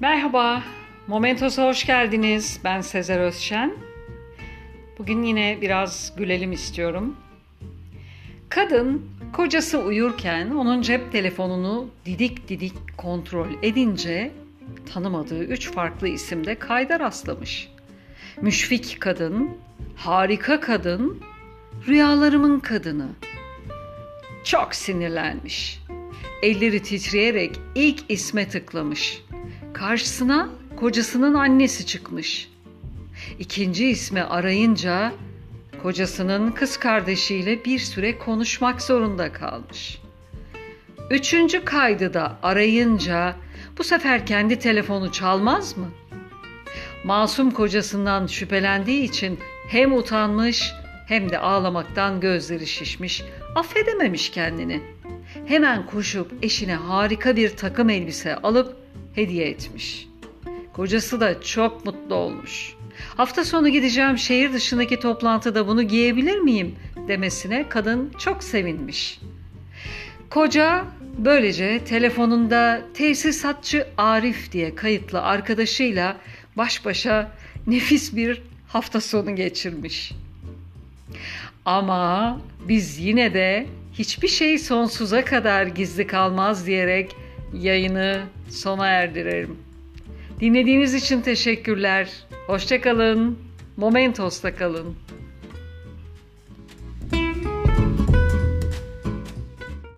Merhaba, Momentos'a hoş geldiniz. Ben Sezer Özşen. Bugün yine biraz gülelim istiyorum. Kadın kocası uyurken onun cep telefonunu didik didik kontrol edince tanımadığı üç farklı isimde kayda rastlamış. Müşfik kadın, harika kadın, rüyalarımın kadını. Çok sinirlenmiş. Elleri titreyerek ilk isme tıklamış. Karşısına kocasının annesi çıkmış. İkinci ismi arayınca kocasının kız kardeşiyle bir süre konuşmak zorunda kalmış. Üçüncü kaydı da arayınca bu sefer kendi telefonu çalmaz mı? Masum kocasından şüphelendiği için hem utanmış hem de ağlamaktan gözleri şişmiş, affedememiş kendini. Hemen koşup eşine harika bir takım elbise alıp hediye etmiş. Kocası da çok mutlu olmuş. Hafta sonu gideceğim şehir dışındaki toplantıda bunu giyebilir miyim demesine kadın çok sevinmiş. Koca böylece telefonunda tesisatçı Arif diye kayıtlı arkadaşıyla baş başa nefis bir hafta sonu geçirmiş. Ama biz yine de hiçbir şey sonsuza kadar gizli kalmaz diyerek yayını sona erdirelim. Dinlediğiniz için teşekkürler. Hoşçakalın. Momentos'ta kalın.